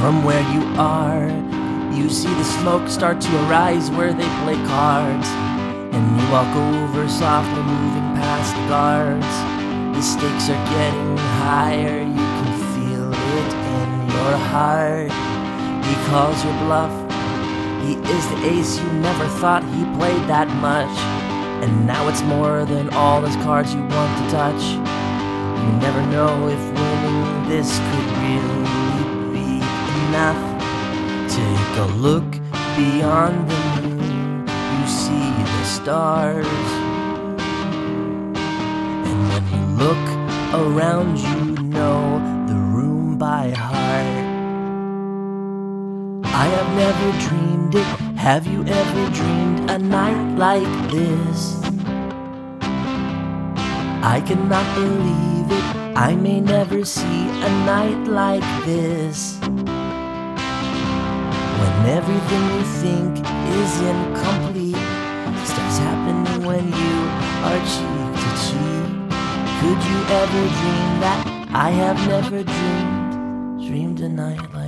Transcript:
From where you are, you see the smoke start to arise where they play cards. And you walk over softly, moving past the guards. The stakes are getting higher, you can feel it in your heart. He calls your bluff, he is the ace you never thought he played that much. And now it's more than all those cards you want to touch. You never know if winning this could really Take a look beyond the moon, you see the stars. And when you look around, you know the room by heart. I have never dreamed it. Have you ever dreamed a night like this? I cannot believe it. I may never see a night like this. When everything you think is incomplete starts happening when you are cheek to cheek. Could you ever dream that I have never dreamed, dreamed a night like?